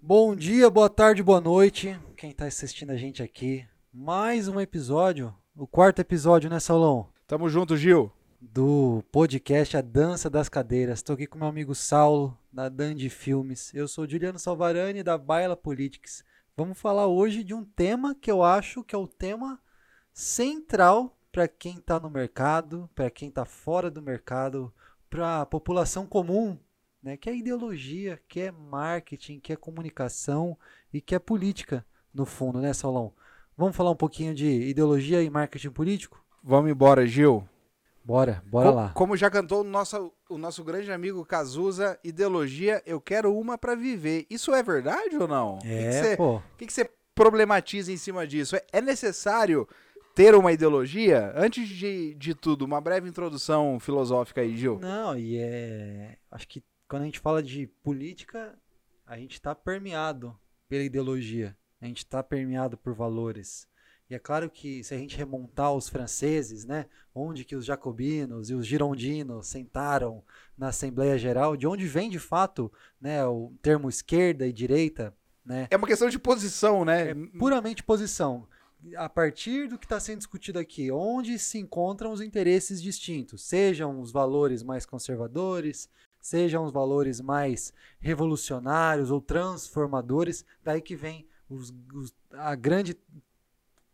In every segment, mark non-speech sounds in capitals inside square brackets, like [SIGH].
Bom dia, boa tarde, boa noite. Quem está assistindo a gente aqui, mais um episódio, o quarto episódio, né, Saulão? Tamo junto, Gil. Do podcast A Dança das Cadeiras. Estou aqui com meu amigo Saulo, da Dandy Filmes. Eu sou Juliano Salvarani, da Baila Politics. Vamos falar hoje de um tema que eu acho que é o tema central para quem está no mercado, para quem está fora do mercado, para a população comum, né? que é ideologia, que é marketing, que é comunicação e que é política, no fundo, né, Saulão? Vamos falar um pouquinho de ideologia e marketing político? Vamos embora, Gil. Bora, bora lá. Como já cantou o nosso, o nosso grande amigo Cazuza, ideologia, eu quero uma para viver. Isso é verdade ou não? É. O que, que você problematiza em cima disso? É, é necessário ter uma ideologia? Antes de, de tudo, uma breve introdução filosófica aí, Gil. Não, e é. Acho que quando a gente fala de política, a gente está permeado pela ideologia, a gente está permeado por valores. E é claro que se a gente remontar os franceses, né, onde que os jacobinos e os girondinos sentaram na Assembleia Geral, de onde vem de fato, né, o termo esquerda e direita, né? É uma questão de posição, né? É puramente posição a partir do que está sendo discutido aqui, onde se encontram os interesses distintos, sejam os valores mais conservadores, sejam os valores mais revolucionários ou transformadores, daí que vem os, os, a, grande,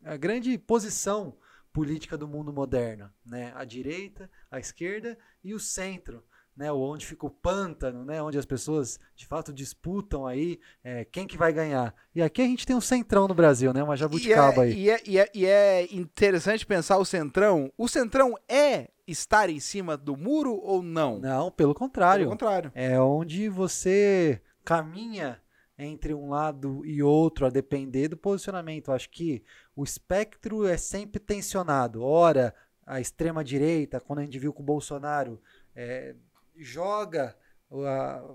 a grande posição política do mundo moderno, né? A direita, a esquerda e o centro né, onde fica o pântano, né, onde as pessoas de fato disputam aí é, quem que vai ganhar. E aqui a gente tem um centrão no Brasil, né, uma jabuticaba e é, aí. E é, e, é, e é interessante pensar o centrão. O centrão é estar em cima do muro ou não? Não, pelo contrário. Pelo contrário. É onde você caminha entre um lado e outro, a depender do posicionamento. Acho que o espectro é sempre tensionado. Ora, a extrema direita, quando a gente viu com o Bolsonaro, é, joga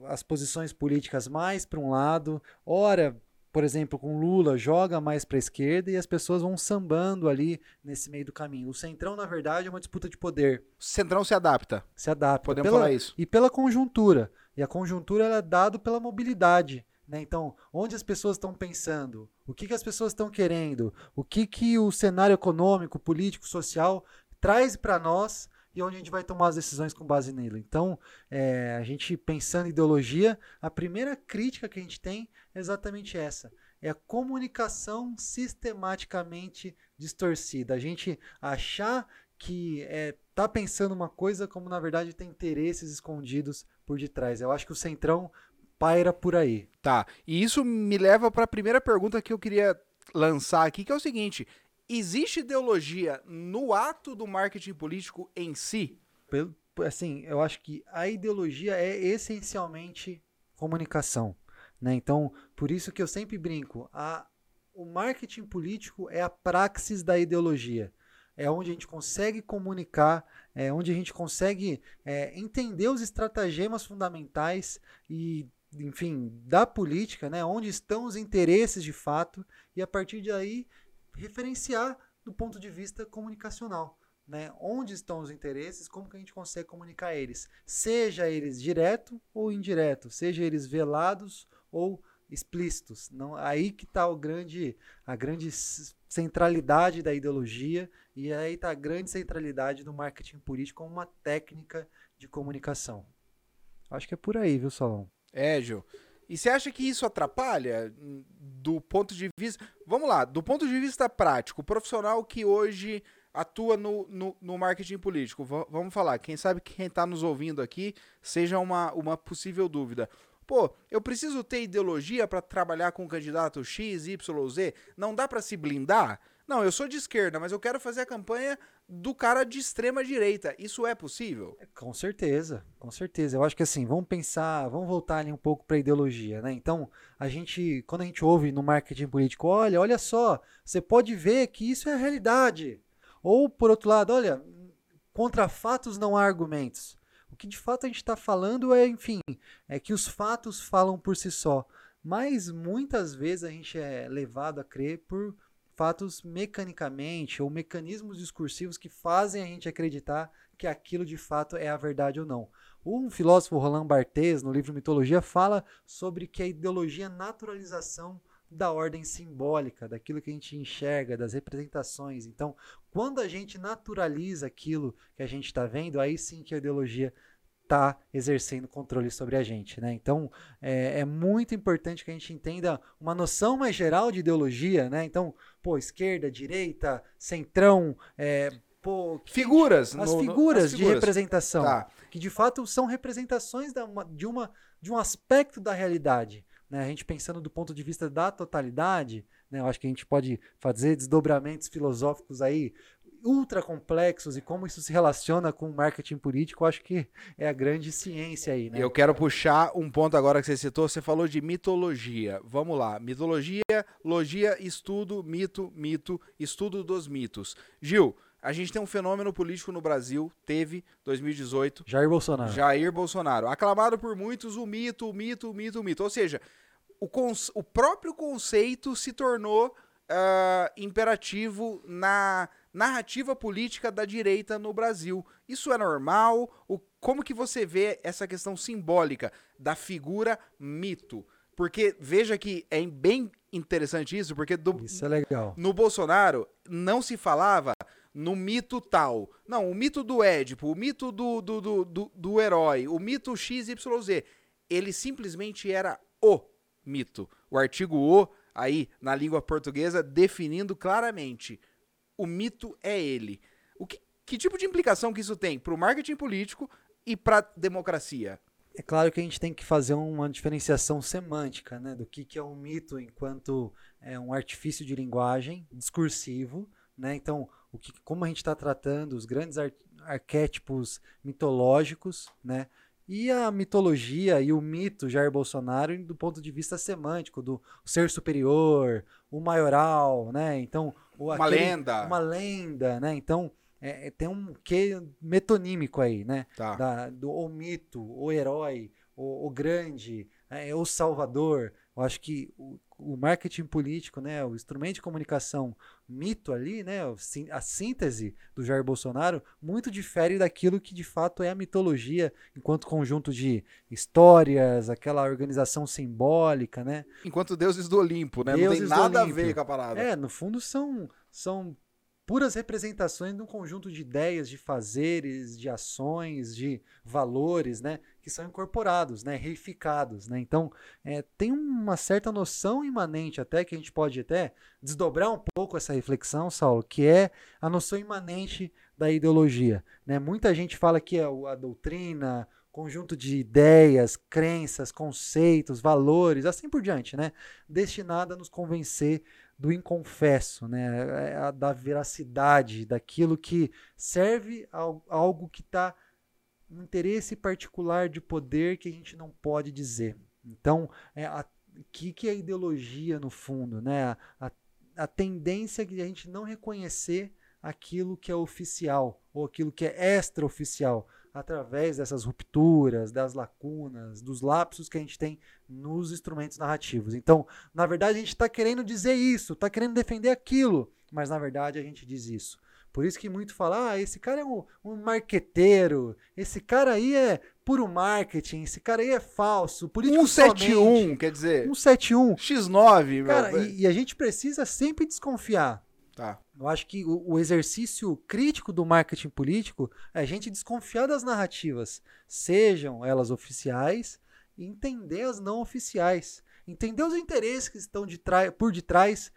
as posições políticas mais para um lado, ora, por exemplo, com Lula, joga mais para a esquerda e as pessoas vão sambando ali nesse meio do caminho. O Centrão, na verdade, é uma disputa de poder. O Centrão se adapta. Se adapta. Podemos pela, falar isso. E pela conjuntura. E a conjuntura é dada pela mobilidade. Né? Então, onde as pessoas estão pensando? O que, que as pessoas estão querendo? O que, que o cenário econômico, político, social traz para nós e onde a gente vai tomar as decisões com base nele. Então, é, a gente pensando em ideologia, a primeira crítica que a gente tem é exatamente essa. É a comunicação sistematicamente distorcida. A gente achar que é, tá pensando uma coisa como na verdade tem interesses escondidos por detrás. Eu acho que o centrão paira por aí. Tá. E isso me leva para a primeira pergunta que eu queria lançar aqui, que é o seguinte: existe ideologia no ato do marketing político em si? Pelo, assim, eu acho que a ideologia é essencialmente comunicação. Né? Então, por isso que eu sempre brinco, a, o marketing político é a praxis da ideologia. É onde a gente consegue comunicar, é onde a gente consegue é, entender os estratagemas fundamentais e, enfim, da política, né? onde estão os interesses de fato, e a partir daí referenciar do ponto de vista comunicacional. Né? Onde estão os interesses, como que a gente consegue comunicar eles, seja eles direto ou indireto, seja eles velados ou explícitos. Não, aí que está grande, a grande centralidade da ideologia e aí está a grande centralidade do marketing político como uma técnica de comunicação. Acho que é por aí, viu, Salão? É, Gil. E você acha que isso atrapalha hum, do ponto de vista. Vamos lá, do ponto de vista prático, profissional que hoje atua no, no, no marketing político, v vamos falar, quem sabe quem está nos ouvindo aqui seja uma, uma possível dúvida. Pô, eu preciso ter ideologia para trabalhar com o candidato X, Y, Z? Não dá para se blindar? Não, eu sou de esquerda, mas eu quero fazer a campanha do cara de extrema direita. Isso é possível? Com certeza, com certeza. Eu acho que assim, vamos pensar, vamos voltar ali um pouco para ideologia, né? Então, a gente, quando a gente ouve no marketing político, olha, olha só, você pode ver que isso é a realidade. Ou por outro lado, olha, contra fatos não há argumentos. O que de fato a gente está falando é, enfim, é que os fatos falam por si só. Mas muitas vezes a gente é levado a crer por fatos mecanicamente ou mecanismos discursivos que fazem a gente acreditar que aquilo de fato é a verdade ou não. Um filósofo, Roland Barthes, no livro Mitologia, fala sobre que a ideologia é naturalização da ordem simbólica, daquilo que a gente enxerga, das representações. Então, quando a gente naturaliza aquilo que a gente está vendo, aí sim que a ideologia está exercendo controle sobre a gente. Né? Então, é, é, muito importante que a gente entenda uma noção mais geral de ideologia. Né? Então, pô, esquerda, direita, centrão, é, pô, figuras. As no, figuras as de figuras. representação, Tá. que de fato são representações da, de, uma, de um aspecto da realidade. Né? A gente pensando do ponto de vista da totalidade, né? eu acho que a gente pode fazer desdobramentos filosóficos aí ultra complexos e como isso se relaciona com o marketing político, acho que é a grande ciência aí, né? Eu quero puxar um ponto agora que você citou. Você falou de mitologia. Vamos lá. Mitologia, logia, estudo, mito, mito, estudo dos mitos. Gil, a gente tem um fenômeno político no Brasil, teve 2018, Jair Bolsonaro. Jair Bolsonaro. Aclamado por muitos o mito, o mito, o mito, o mito. Ou seja, o, o próprio conceito se tornou ah, imperativo na narrativa política da direita no Brasil. Isso é normal? O, como que você vê essa questão simbólica da figura mito? Porque veja que é bem interessante isso, porque do, Isso é no Bolsonaro não se falava no mito tal. Não, o mito do Édipo, o mito do, do, do, do, do herói, o mito XYZ. Ele simplesmente era o mito. O artigo o, aí, na língua portuguesa, definindo claramente. O mito é ele. O que, que tipo de implicação que isso tem para o marketing político e para a democracia? É claro que a gente tem que fazer uma diferenciação semântica, né, do que, que é um mito enquanto é um artifício de linguagem discursivo, né? Então, o que, como a gente está tratando os grandes ar- arquétipos mitológicos, né? E a mitologia e o mito Jair Bolsonaro do ponto de vista semântico, do ser superior, o maioral, né? Então, Uma aquele- lenda. Uma lenda, né? Então, é, é- tem um quê metonímico aí, né? Tá. da- do o mito, o herói, o, o grande, é, o salvador. Eu acho que o, o marketing político, né, o instrumento de comunicação mito ali, né, a síntese do Jair Bolsonaro, muito difere daquilo que de fato é a mitologia, enquanto conjunto de histórias, aquela organização simbólica, né? Enquanto deuses do Olimpo, né? não tem Deuses nada a ver com a parada. É, no fundo são, são puras representações de um conjunto de ideias, de fazeres, de ações, de valores, né, que são incorporados, né, reificados, né. Então, é, tem uma certa noção imanente até que a gente pode até desdobrar um pouco essa reflexão, Saulo, que é a noção imanente da ideologia, né. Muita gente fala que é a doutrina, conjunto de ideias, crenças, conceitos, valores, assim por diante, né, destinada a nos convencer do inconfesso, né, a- da veracidade, daquilo que serve a al- algo que está um interesse particular de poder que a gente não pode dizer. Então, é a que, que é ideologia no fundo, né? A, a, a tendência de a gente não reconhecer aquilo que é oficial ou aquilo que é extraoficial através dessas rupturas, das lacunas, dos lapsos que a gente tem nos instrumentos narrativos. Então, na verdade, a gente está querendo dizer isso, está querendo defender aquilo, mas na verdade a gente diz isso. Por isso que muito fala, ah, esse cara é um, um marqueteiro, esse cara aí é puro marketing, esse cara aí é falso, político 171, somente, quer dizer, 171. X9, Cara, meu. e, e a gente precisa sempre desconfiar. Tá. Eu acho que o, o exercício crítico do marketing político é a gente desconfiar das narrativas, sejam elas oficiais, e entender as não oficiais. Entender os interesses que estão de por detrás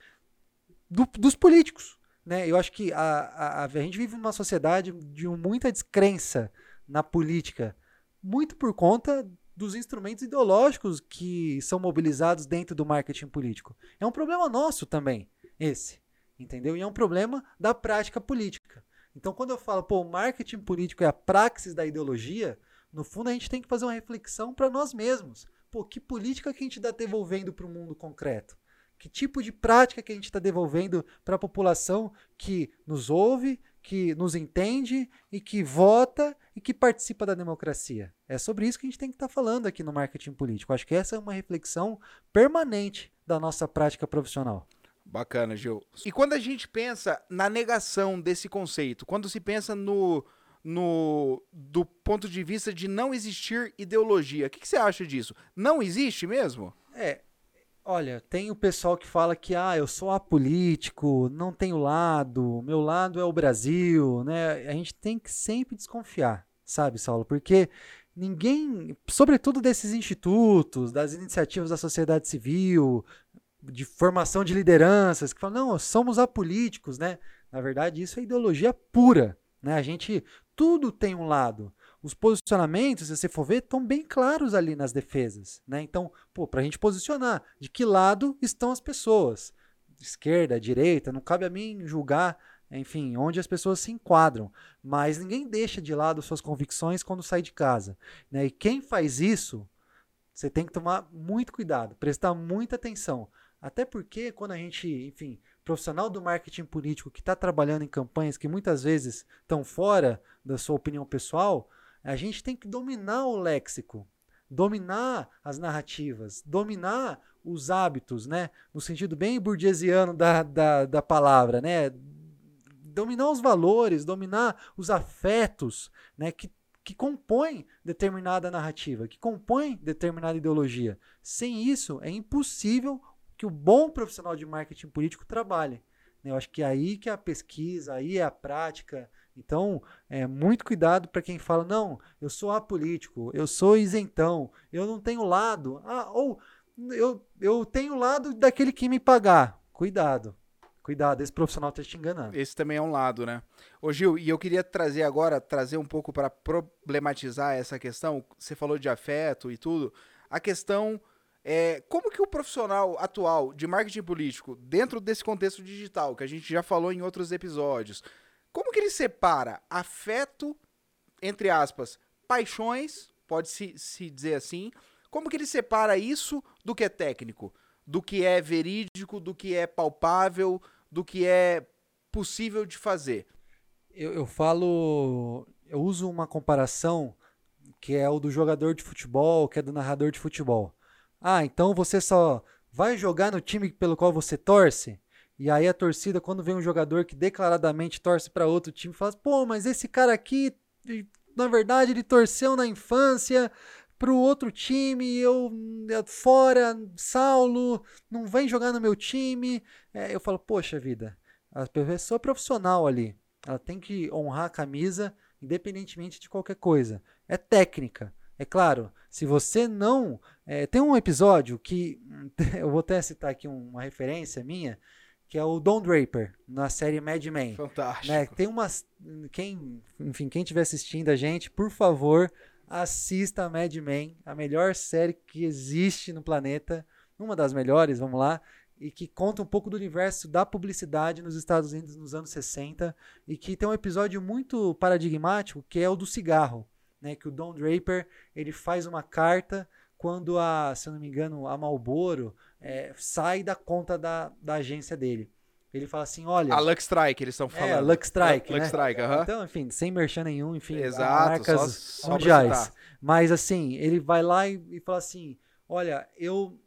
do- dos políticos. Né? Eu acho que a, a, a gente vive numa sociedade de muita descrença na política, muito por conta dos instrumentos ideológicos que são mobilizados dentro do marketing político. É um problema nosso também, esse entendeu? E é um problema da prática política. Então, quando eu falo, pô, o marketing político é a praxis da ideologia, no fundo a gente tem que fazer uma reflexão para nós mesmos. Pô, que política que a gente está devolvendo para o mundo concreto? Que tipo de prática que a gente está devolvendo para a população que nos ouve, que nos entende e que vota e que participa da democracia? É sobre isso que a gente tem que estar falando aqui no marketing político. Acho que essa é uma reflexão permanente da nossa prática profissional. Bacana, Gil. E quando a gente pensa na negação desse conceito, quando se pensa no, no do ponto de vista de não existir ideologia. O que, que você acha disso? Não existe mesmo? É, Olha, tem o pessoal que fala que ah, eu sou apolítico, não tenho lado, meu lado é o Brasil, né? A gente tem que sempre desconfiar, sabe, Saulo? Porque ninguém, sobretudo desses institutos, das iniciativas da sociedade civil, de formação de lideranças, que falam, não, somos apolíticos, né? Na verdade, isso é ideologia pura, né? A gente, tudo tem um lado os posicionamentos, se você for ver, estão bem claros ali nas defesas. Né? Então, para a gente posicionar de que lado estão as pessoas. Esquerda, direita, não cabe a mim julgar, enfim, onde as pessoas se enquadram. Mas ninguém deixa de lado suas convicções quando sai de casa. Né? E quem faz isso, você tem que tomar muito cuidado, prestar muita atenção. Até porque quando a gente, enfim, profissional do marketing político que está trabalhando em campanhas que muitas vezes estão fora da sua opinião pessoal, a gente tem que dominar o léxico, dominar as narrativas, dominar os hábitos, né? No sentido bem burguesiano da, da, da palavra, né? Dominar os valores, dominar os afetos, né? Que, que compõem determinada narrativa, que compõem determinada ideologia. Sem isso, é impossível que o bom profissional de marketing político trabalhe. Né? Eu acho que é aí que é a pesquisa, aí é a prática, então, é, muito cuidado para quem fala, não, eu sou apolítico, eu sou isentão, eu não tenho lado, ah, ou eu, eu tenho lado daquele que me pagar. Cuidado, cuidado, esse profissional está te enganando. Esse também é um lado, né? Ô Gil, e eu queria trazer agora, trazer um pouco para problematizar essa questão, você falou de afeto e tudo, a questão é, como que o profissional atual de marketing político, dentro desse contexto digital, que a gente já falou em outros episódios, como que ele separa afeto, entre aspas, paixões, pode-se se dizer assim, como que ele separa isso do que é técnico, do que é verídico, do que é palpável, do que é possível de fazer? Eu, eu falo, eu uso uma comparação que é o do jogador de futebol, que é do narrador de futebol. Ah, então você só vai jogar no time pelo qual você torce? E aí a torcida, quando vem um jogador que declaradamente torce para outro time, fala: pô, mas esse cara aqui, na verdade, ele torceu na infância para o outro time, eu fora, Saulo, não vem jogar no meu time. É, eu falo: poxa vida, a pessoa é profissional ali, ela tem que honrar a camisa, independentemente de qualquer coisa. É técnica. É claro, se você não. É, tem um episódio que. [LAUGHS] Eu vou até citar aqui uma referência minha que é o Don Draper, na série Mad Men. Fantástico. Né? Tem umas. Quem, enfim, quem estiver assistindo a gente, por favor, assista a Mad Men, a melhor série que existe no planeta. Uma das melhores, vamos lá. E que conta um pouco do universo da publicidade nos Estados Unidos nos anos 60. E que tem um episódio muito paradigmático, que é o do cigarro. Né, que o Don Draper ele faz uma carta quando a, se eu não me engano, a Marlboro é, sai da conta da, da agência dele. Ele fala assim, olha... A Luck Strike, eles estão falando. É, Luck Strike, Luck né? Strike, uh -huh. Então, enfim, sem merchan nenhum, enfim, Exato, marcas só, só mundiais. Mas, assim, ele vai lá e, e fala assim, olha, eu...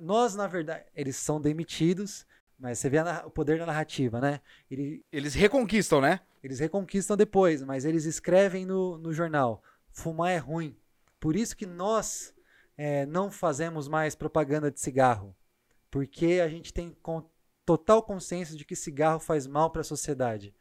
Nós, na verdade, eles são demitidos, mas você vê a, o poder da narrativa, né? Ele, eles reconquistam, né? Eles reconquistam depois, mas eles escrevem no, no jornal, fumar é ruim. Por isso que nós é, não fazemos mais propaganda de cigarro, porque a gente tem total consciência de que cigarro faz mal para a sociedade.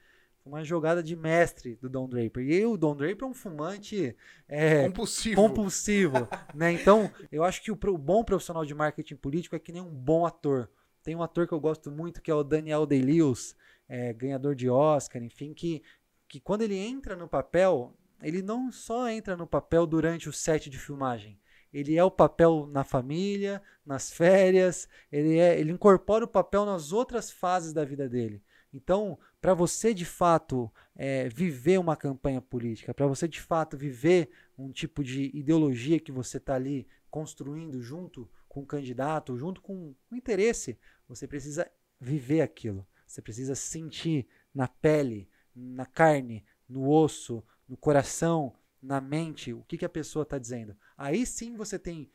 Uma jogada de mestre do Don Draper. E o Don Draper é um fumante é, compulsivo. compulsivo [LAUGHS] né? Então, eu acho que o, o bom profissional de marketing político é que nem um bom ator. Tem um ator que eu gosto muito, que é o Daniel Day-Lewis, é, ganhador de Oscar, enfim, que, que quando ele entra no papel, ele não só entra no papel durante o set de filmagem, ele é o papel na família, nas férias, ele, é, ele incorpora o papel nas outras fases da vida dele. Então, para você de fato é, viver uma campanha política, para você de fato viver um tipo de ideologia que você está ali construindo junto com o candidato, junto com o interesse, você precisa viver aquilo. Você precisa sentir na pele, na carne, no osso, no coração, na mente o que, que a pessoa está dizendo. Aí sim você tem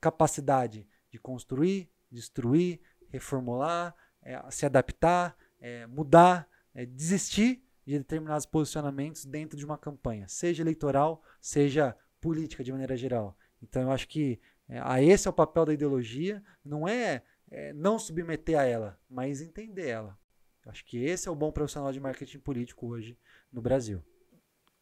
capacidade de construir, destruir, reformular, é, se adaptar, é, mudar, é, desistir de determinados posicionamentos dentro de uma campanha, seja eleitoral, seja política de maneira geral. Então eu acho que é, a esse é o papel da ideologia, não é, é não submeter a ela, mas entender ela. Eu acho que esse é o bom profissional de marketing político hoje no Brasil.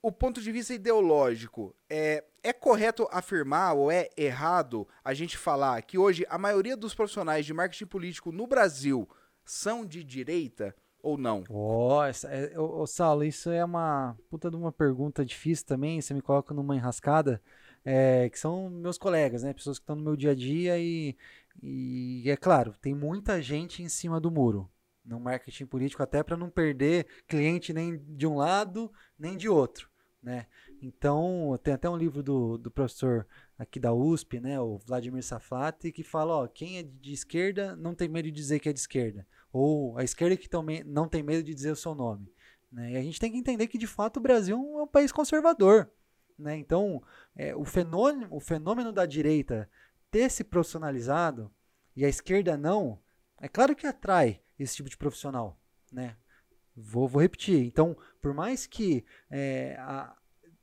O ponto de vista ideológico, é, é correto afirmar ou é errado a gente falar que hoje a maioria dos profissionais de marketing político no Brasil são de direita ou não? Ó, oh, é, oh, Saulo, isso é uma puta de uma pergunta difícil também. Você me coloca numa enrascada é, que são meus colegas, né? Pessoas que estão no meu dia a dia e, e é claro, tem muita gente em cima do muro no marketing político, até para não perder cliente nem de um lado nem de outro, né? Então, tem até um livro do, do professor aqui da USP, né, o Vladimir Safati, que fala, ó, quem é de esquerda não tem medo de dizer que é de esquerda, ou a esquerda que também não tem medo de dizer o seu nome, né? E a gente tem que entender que de fato o Brasil é um país conservador, né? Então, é, o, fenômeno, o fenômeno da direita ter se profissionalizado e a esquerda não, é claro que atrai esse tipo de profissional. Né? Vou, vou repetir. Então, por mais que é, a,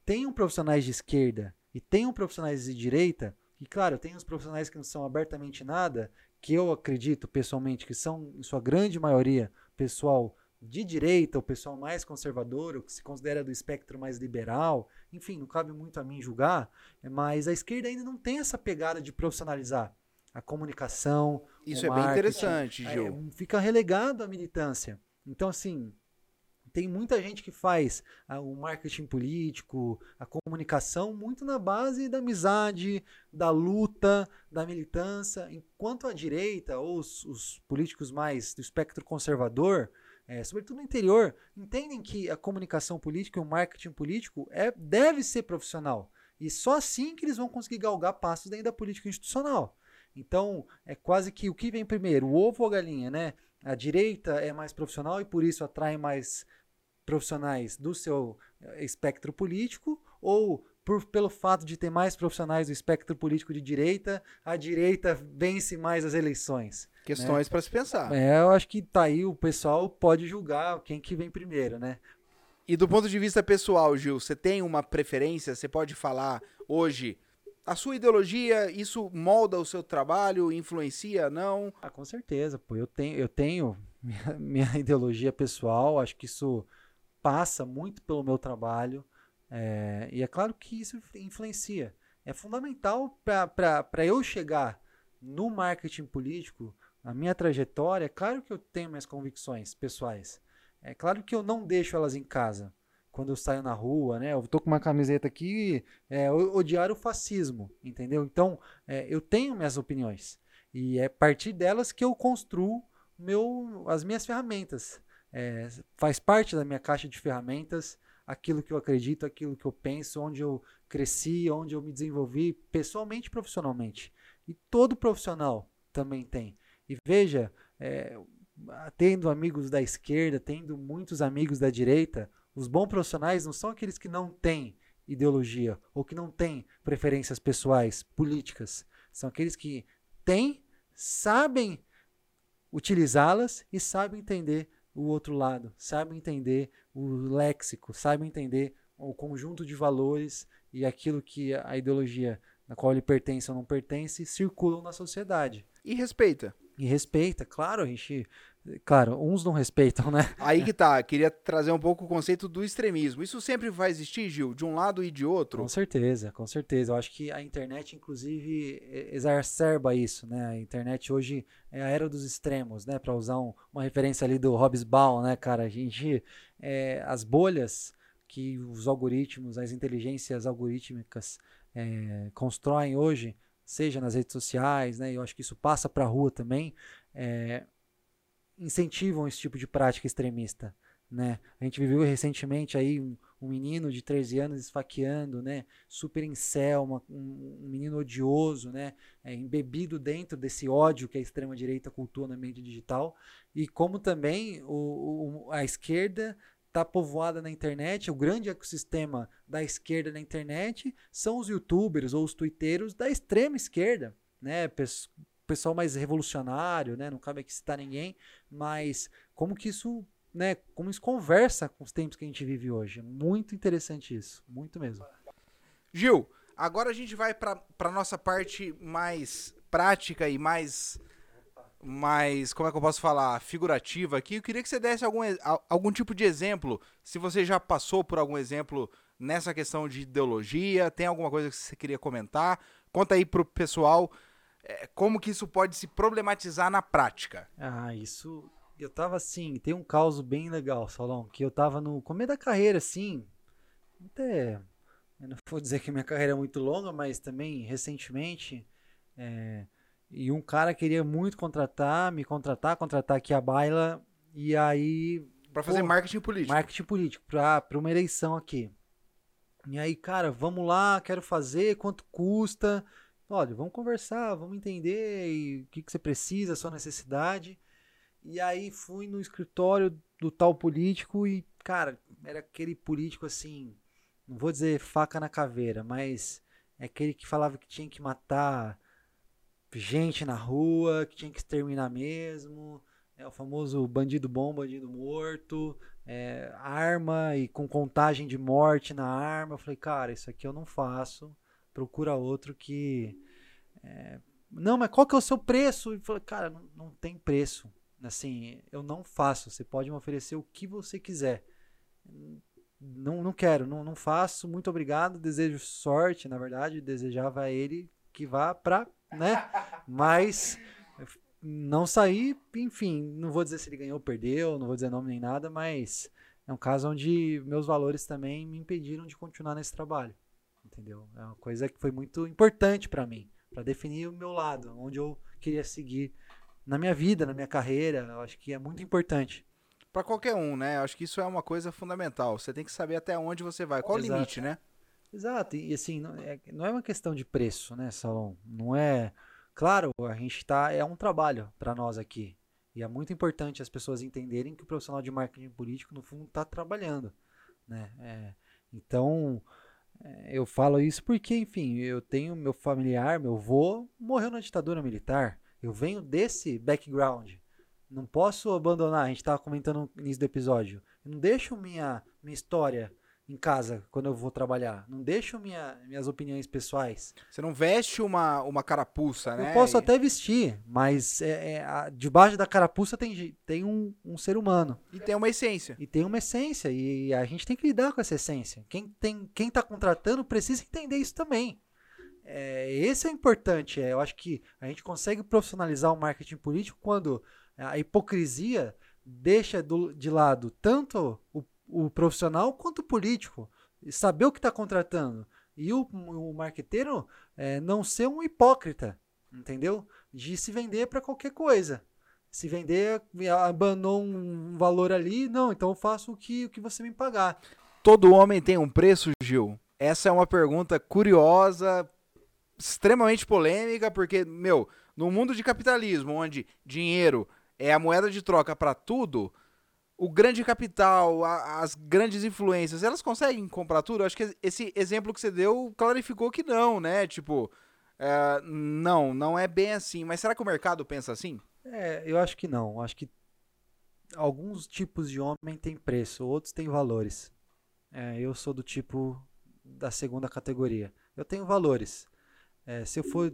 tenham profissionais de esquerda e tenham profissionais de direita, e claro, tem os profissionais que não são abertamente nada, que eu acredito pessoalmente que são, em sua grande maioria, pessoal de direita, o pessoal mais conservador, o que se considera do espectro mais liberal, enfim, não cabe muito a mim julgar, mas a esquerda ainda não tem essa pegada de profissionalizar a comunicação. Isso é bem interessante, Gil. É, fica relegado à militância. Então, assim, tem muita gente que faz ah, o marketing político, a comunicação, muito na base da amizade, da luta, da militância, enquanto a direita, ou os, os políticos mais do espectro conservador, é, sobretudo no interior, entendem que a comunicação política e o marketing político é, deve ser profissional. E só assim que eles vão conseguir galgar passos dentro da política institucional. Então, é quase que o que vem primeiro, o ovo ou a galinha, né? A direita é mais profissional e por isso atrai mais profissionais do seu eh, espectro político, ou por, pelo fato de ter mais profissionais do espectro político de direita, a direita vence mais as eleições. Questões né? para se pensar. É, eu acho que tá aí, o pessoal pode julgar quem que vem primeiro, né? E do ponto de vista pessoal, Gil, você tem uma preferência? Você pode falar hoje a sua ideologia, isso molda o seu trabalho, influencia, não? Ah, com certeza, pô. Eu tenho, eu tenho minha, [LAUGHS] minha ideologia pessoal, acho que isso passa muito pelo meu trabalho. É, e é claro que isso influencia. É fundamental para eu chegar no marketing político a minha trajetória, é claro que eu tenho minhas convicções pessoais. É claro que eu não deixo elas em casa. Quando eu saio na rua, né? Eu tô com uma camiseta aqui, é, odiar o fascismo, entendeu? Então, é, eu tenho minhas opiniões. E é a partir delas que eu construo meu, as minhas ferramentas. É, faz parte da minha caixa de ferramentas aquilo que eu acredito, aquilo que eu penso, onde eu cresci, onde eu me desenvolvi pessoalmente e profissionalmente. E todo profissional também tem. E veja, é, tendo amigos da esquerda, tendo muitos amigos da direita, os bons profissionais não são aqueles que não têm ideologia ou que não têm preferências pessoais, políticas. São aqueles que têm, sabem utilizá-las e sabem entender o outro lado, sabem entender o léxico, sabem entender o conjunto de valores e aquilo que a ideologia na qual ele pertence ou não pertence circulam na sociedade. E respeita. E respeita, claro, a gente. Claro, uns não respeitam, né? [LAUGHS] Aí que tá, queria trazer um pouco o conceito do extremismo. Isso sempre vai existir, Gil, de um lado e de outro? Com certeza, com certeza. Eu acho que a internet, inclusive, exacerba isso, né? A internet hoje é a era dos extremos, né? Para usar um, uma referência ali do Hobbes-Ball, né, cara? A gente. É, as bolhas que os algoritmos, as inteligências algorítmicas é, constroem hoje seja nas redes sociais, né? Eu acho que isso passa para a rua também, é, incentivam esse tipo de prática extremista, né? A gente viveu recentemente aí um, um menino de 13 anos esfaqueando, né? Super incel, uma, um, um, menino odioso, né? É, embebido dentro desse ódio que a extrema direita cultua no meio digital e como também o, o, a esquerda está povoada na internet, o grande ecossistema da esquerda na internet são os youtubers ou os twitteiros da extrema esquerda, né? Pessoal mais revolucionário, né? Não cabe aqui citar ninguém, mas como que isso né, como isso conversa com os tempos que a gente vive hoje. Muito interessante isso, muito mesmo. Gil, agora a gente vai para a nossa parte mais prática e mais mais, como é que eu posso falar, figurativa aqui. Eu queria que você desse algum, algum tipo de exemplo, se você já passou por algum exemplo nessa questão de ideologia, tem alguma coisa que você queria comentar? Conta aí pro pessoal como que isso pode se problematizar na prática. Ah, isso. Eu tava assim, tem um caso bem legal, Salão, que eu tava no começo da carreira, assim, até. Eu não vou dizer que minha carreira é muito longa, mas também recentemente. É, e um cara queria muito contratar, me contratar, contratar aqui a Baila. E aí. Para fazer pô, marketing político. Marketing político, pra, pra uma eleição aqui. E aí, cara, vamos lá, quero fazer, quanto custa? Olha, vamos conversar, vamos entender o que, que você precisa, a sua necessidade. E aí fui no escritório do tal político e, cara, era aquele político assim, não vou dizer faca na caveira, mas é aquele que falava que tinha que matar gente na rua, que tinha que exterminar mesmo. É o famoso bandido bom, bandido morto, é, arma e com contagem de morte na arma. Eu falei, cara, isso aqui eu não faço. Procura outro que. É, não, mas qual que é o seu preço? E falei, cara, não, não tem preço. Assim, eu não faço. Você pode me oferecer o que você quiser. Não, não quero, não, não faço. Muito obrigado. Desejo sorte, na verdade. Desejava a ele que vá para né? Mas não saí, enfim, não vou dizer se ele ganhou ou perdeu, não vou dizer nome nem nada, mas é um caso onde meus valores também me impediram de continuar nesse trabalho, entendeu? É uma coisa que foi muito importante para mim, para definir o meu lado, onde eu queria seguir na minha vida, na minha carreira, eu acho que é muito importante. Para qualquer um, né? Eu acho que isso é uma coisa fundamental. Você tem que saber até onde você vai, qual Exato. o limite, né? Exato, e assim, não é, não é uma questão de preço, né, Salom? Não é. Claro, a gente tá. É um trabalho para nós aqui. E é muito importante as pessoas entenderem que o profissional de marketing político, no fundo, está trabalhando. Né? É, então, eu falo isso porque, enfim, eu tenho meu familiar, meu avô, morreu na ditadura militar. Eu venho desse background. Não posso abandonar, a gente estava comentando no início do episódio. Não deixo minha, minha história em casa quando eu vou trabalhar. Não deixo minha, minhas opiniões pessoais. Você não veste uma, uma carapuça, né? Eu posso até vestir, mas é, é, a, debaixo da carapuça tem, tem um, um ser humano. E tem uma essência. E tem uma essência. E a gente tem que lidar com essa essência. Quem tem quem está contratando precisa entender isso também. É, esse é importante. É, eu acho que a gente consegue profissionalizar o marketing político quando a hipocrisia deixa do, de lado tanto o o profissional quanto o político. Saber o que está contratando. E o, o marqueteiro é, não ser um hipócrita, entendeu? De se vender para qualquer coisa. Se vender, abandonou um valor ali, não, então eu faço o que, o que você me pagar. Todo homem tem um preço, Gil? Essa é uma pergunta curiosa, extremamente polêmica, porque, meu, no mundo de capitalismo, onde dinheiro é a moeda de troca para tudo, o grande capital, a, as grandes influências, elas conseguem comprar tudo? Acho que esse exemplo que você deu clarificou que não, né? Tipo, é, não, não é bem assim. Mas será que o mercado pensa assim? É, eu acho que não. Acho que alguns tipos de homem têm preço, outros têm valores. É, eu sou do tipo da segunda categoria. Eu tenho valores. É, se eu for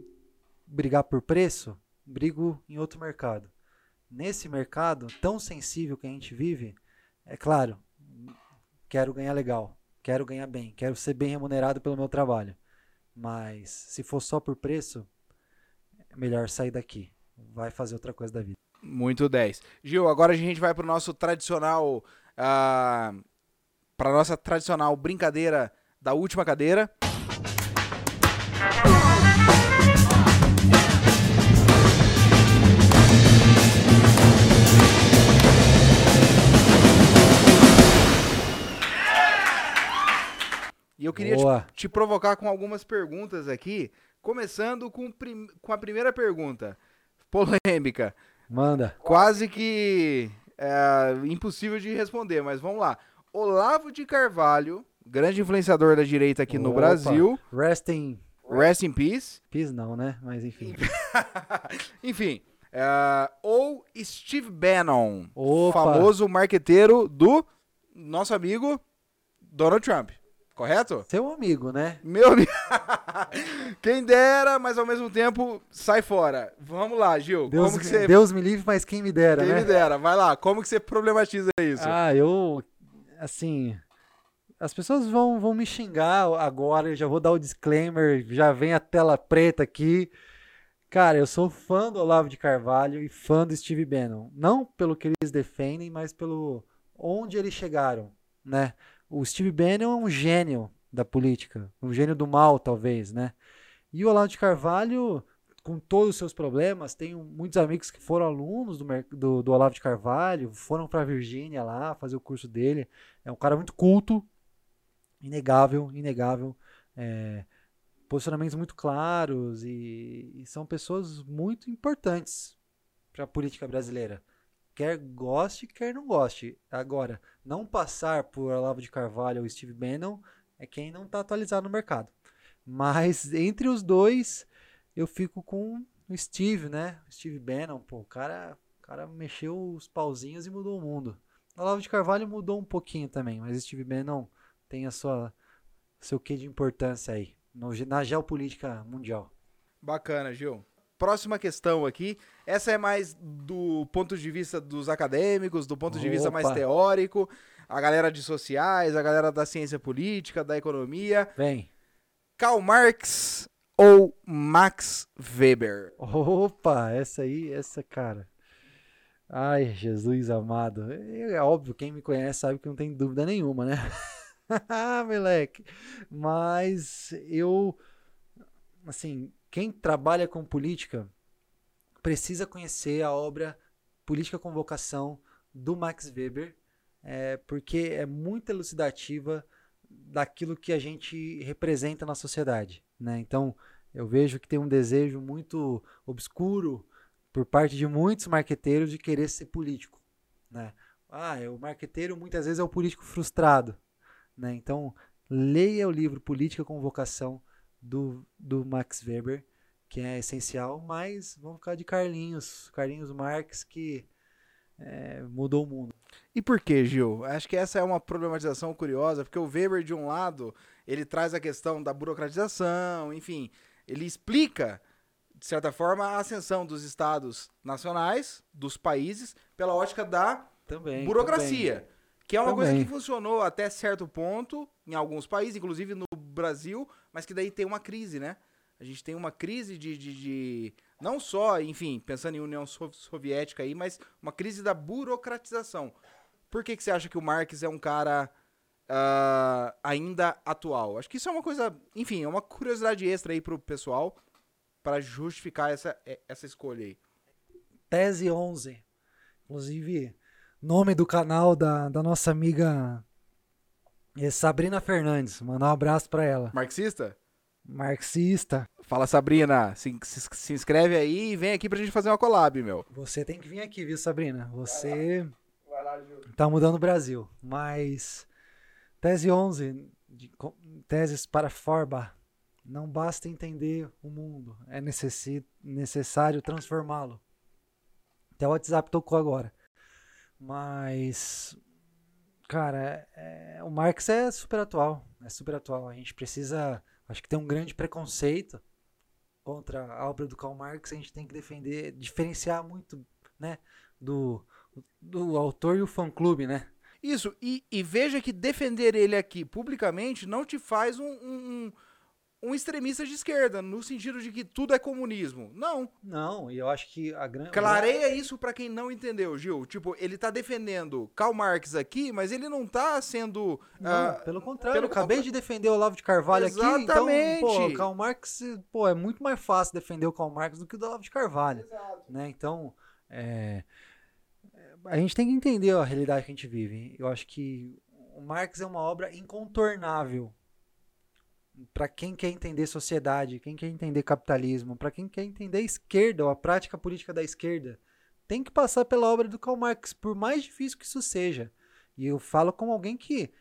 brigar por preço, brigo em outro mercado nesse mercado tão sensível que a gente vive, é claro, quero ganhar legal, quero ganhar bem, quero ser bem remunerado pelo meu trabalho. Mas se for só por preço, é melhor sair daqui. Vai fazer outra coisa da vida. Muito 10. Gil, agora a gente vai para o nosso tradicional. Uh, ah, para nossa tradicional brincadeira da última cadeira. Eu queria te, te, provocar com algumas perguntas aqui, começando com, prim, com a primeira pergunta. Polêmica. Manda. Quase que é, impossível de responder, mas vamos lá. Olavo de Carvalho, grande influenciador da direita aqui Opa. no Brasil. Rest in... Rest in peace. Peace não, né? Mas enfim. [LAUGHS] enfim. É, ou Steve Bannon, Opa. famoso marqueteiro do nosso amigo Donald Trump. Correto? Seu amigo, né? Meu amigo. [LAUGHS] Quem dera, mas ao mesmo tempo sai fora. Vamos lá, Gil. Deus, como que você. Deus me livre, mas quem me dera, Quem né? me dera. Vai lá. Como que você problematiza isso? Ah, eu. Assim. As pessoas vão, vão me xingar agora, eu já vou dar o disclaimer, já vem a tela preta aqui. Cara, eu sou fã do Olavo de Carvalho e fã do Steve Bannon. Não pelo que eles defendem, mas pelo onde eles chegaram, né? O Steve Bannon é um gênio da política, um gênio do mal, talvez, né? E o Olavo de Carvalho, com todos os seus problemas, tenho muitos amigos que foram alunos do, do, do Olavo de Carvalho, foram para Virgínia lá fazer o curso dele. É um cara muito culto, inegável, inegável. é, posicionamentos muito claros e, e são pessoas muito importantes para a política brasileira. Quer goste, quer não goste. Agora, não passar por Olavo de Carvalho ou Steve Bannon é quem não está atualizado no mercado. Mas [LAUGHS] entre os dois, eu fico com o Steve, né? Steve Bannon, pô, o cara, o cara mexeu os pauzinhos e mudou o mundo. O Olavo de Carvalho mudou um pouquinho também, mas Steve Bannon tem a sua seu quê de importância aí no, na geopolítica mundial. Bacana, Gil. Próxima questão aqui. Essa é mais do ponto de vista dos acadêmicos, do ponto de vista mais Opa. teórico. A galera de sociais, a galera da ciência política, da economia. Vem. Karl Marx ou Max Weber? Opa, essa aí, essa cara. Ai, Jesus amado. É, é óbvio, quem me conhece sabe que não tem dúvida nenhuma, né? [LAUGHS] Ah, moleque. Mas eu, assim, quem trabalha com política precisa conhecer a obra Política com Vocação do Max Weber, é, porque é muito elucidativa daquilo que a gente representa na sociedade, né? Então, eu vejo que tem um desejo muito obscuro por parte de muitos marqueteiros de querer ser político, né? Ah, é, o marqueteiro muitas vezes é o político frustrado, né? Então, leia o livro Política com Vocação do, do Max Weber, que é essencial, mas vamos ficar de Carlinhos, Carlinhos Marx, que é, mudou o mundo. E por que, Gil? Acho que essa é uma problematização curiosa, porque o Weber, de um lado, ele traz a questão da burocratização, enfim, ele explica, de certa forma, a ascensão dos estados nacionais, dos países, pela ótica da Também. burocracia. Que é uma coisa Também. que funcionou até certo ponto em alguns países, inclusive no Brasil, mas que daí tem uma crise, né? A gente tem uma crise de, de, de- não só, enfim, pensando em União So- Soviética aí, mas uma crise da burocratização. Por que, que você acha que o Marx é um cara ah, ainda atual? Acho que isso é uma coisa, enfim, é uma curiosidade extra aí pro pessoal para justificar essa, eh, essa escolha aí. Tese 11. Inclusive, nome do canal da, da nossa amiga é Sabrina Fernandes. Mandar um abraço pra ela. Marxista? Marxista. Fala, Sabrina. Se, se- se inscreve aí e vem aqui pra gente fazer uma collab, meu. Você tem que vir aqui, viu, Sabrina? Você tá mudando o Brasil. Mas tese 11, de teses para Forba. Não basta entender o mundo, é necessi- necessário transformá-lo. Até o WhatsApp tocou agora. Mas, cara, é- o Marx é super atual. É super atual. A gente precisa. Acho que tem um grande preconceito contra a obra do Karl Marx. A gente tem que defender, diferenciar muito, né? Do, do autor e o fã-clube, né? Isso, e, e veja que defender ele aqui publicamente não te faz um, um, um extremista de esquerda, no sentido de que tudo é comunismo. Não. Não, e eu acho que a grande. Clareia isso pra quem não entendeu, Gil. Tipo, ele tá defendendo Karl Marx aqui, mas ele não tá sendo. Não, ah, pelo contrário, pelo eu acabei de defender o Olavo de Carvalho aqui, Exatamente. então, pô, Karl Marx, pô, é muito mais fácil defender o Karl Marx do que o do Olavo de Carvalho, né? Então, é, é, a gente tem que entender a realidade que a gente vive. Eu acho que o Marx é uma obra incontornável para quem quer entender sociedade, quem quer entender capitalismo, para quem quer entender a esquerda ou a prática política da esquerda, tem que passar pela obra do Karl Marx, por mais difícil que isso seja. E eu falo como alguém que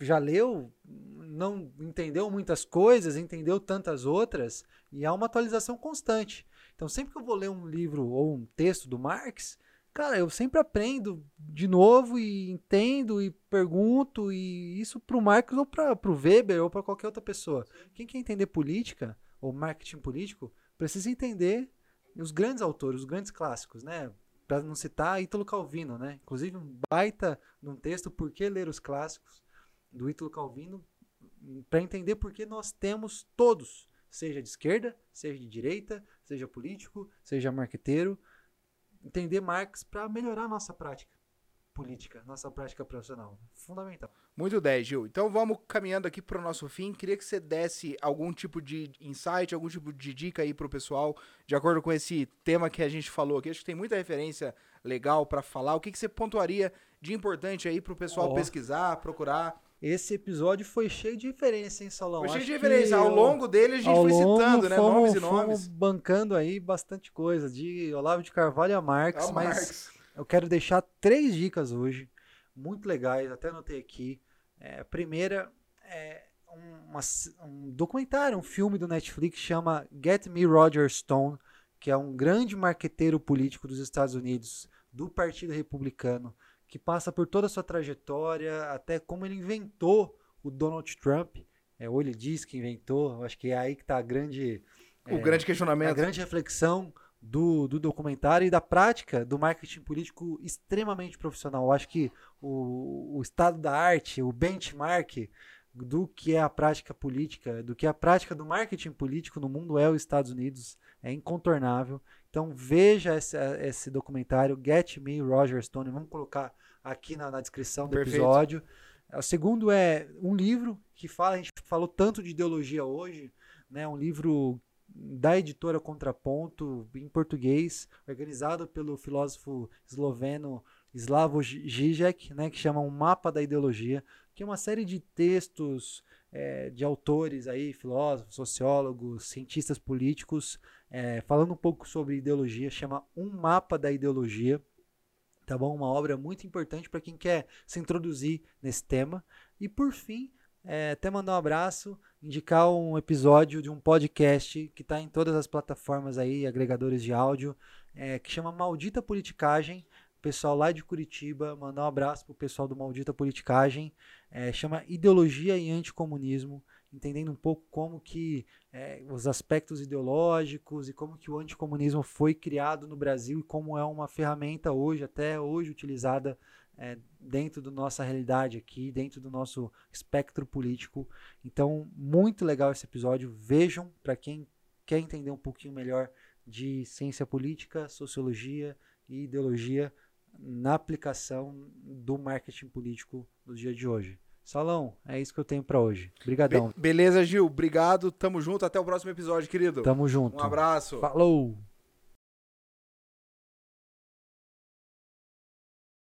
já leu, não entendeu muitas coisas, entendeu tantas outras, e há uma atualização constante. Então, sempre que eu vou ler um livro ou um texto do Marx, cara, eu sempre aprendo de novo e entendo e pergunto e isso pro Marcos ou para pro Weber ou para qualquer outra pessoa. Quem quer entender política ou marketing político precisa entender os grandes autores, os grandes clássicos, né? Para não citar Ítalo Calvino, né? Inclusive um baita num texto por que ler os clássicos do Ítalo Calvino para entender por que nós temos todos, seja de esquerda, seja de direita, seja político, seja marqueteiro, entender Marx para melhorar a nossa prática política, nossa prática profissional. Fundamental. Muito 10, Gil. Então vamos caminhando aqui para o nosso fim. Queria que você desse algum tipo de insight, algum tipo de dica aí para o pessoal, de acordo com esse tema que a gente falou aqui. Acho que tem muita referência legal para falar. O que, que você pontuaria de importante aí para o pessoal oh. pesquisar, procurar? Esse episódio foi cheio de referência, hein, Salão? Foi cheio Acho de referência. Ao longo dele a gente foi citando, né? Fomos, nomes e nomes. bancando aí bastante coisa, de Olavo de Carvalho a Marx, mas Marx. eu quero deixar três dicas hoje, muito legais, até anotei aqui. É, a primeira é uma, um documentário, um filme do Netflix chama Get Me Roger Stone, que é um grande marqueteiro político dos Estados Unidos, do Partido Republicano que passa por toda a sua trajetória, até como ele inventou o Donald Trump. É, ou ele diz que inventou, acho que é aí que está a grande. O é, grande questionamento. A grande reflexão do, do documentário e da prática do marketing político extremamente profissional. Eu acho que o, o estado da arte, o benchmark do que é a prática política, do que é a prática do marketing político no mundo é os Estados Unidos, é incontornável. Então veja esse, esse documentário, Get Me Roger Stone, vamos colocar aqui na, na descrição do Perfeito. episódio. O segundo é um livro que fala, a gente falou tanto de ideologia hoje, né? Um livro da editora Contraponto em português, organizado pelo filósofo esloveno Slavoj Žižek, né, que chama Um Mapa da Ideologia, que é uma série de textos é, de autores aí, filósofos, sociólogos, cientistas políticos, é, falando um pouco sobre ideologia, chama Um Mapa da Ideologia tá bom? Uma obra muito importante para quem quer se introduzir nesse tema. E por fim, é, até mandar um abraço, indicar um episódio de um podcast que está em todas as plataformas aí, agregadores de áudio, é, que chama Maldita Politicagem. Pessoal lá de Curitiba, mandar um abraço pro pessoal do Maldita Politicagem. É, chama Ideologia e Anticomunismo entendendo um pouco como que é, os aspectos ideológicos e como que o anticomunismo foi criado no Brasil e como é uma ferramenta hoje, até hoje utilizada é, dentro da nossa realidade aqui, dentro do nosso espectro político. Então, muito legal esse episódio. Vejam para quem quer entender um pouquinho melhor de ciência política, sociologia e ideologia na aplicação do marketing político no dia de hoje. Salão, é isso que eu tenho para hoje. Obrigadão. Be beleza, Gil. Obrigado. Tamo junto. Até o próximo episódio, querido. Tamo junto. Um abraço. Falou.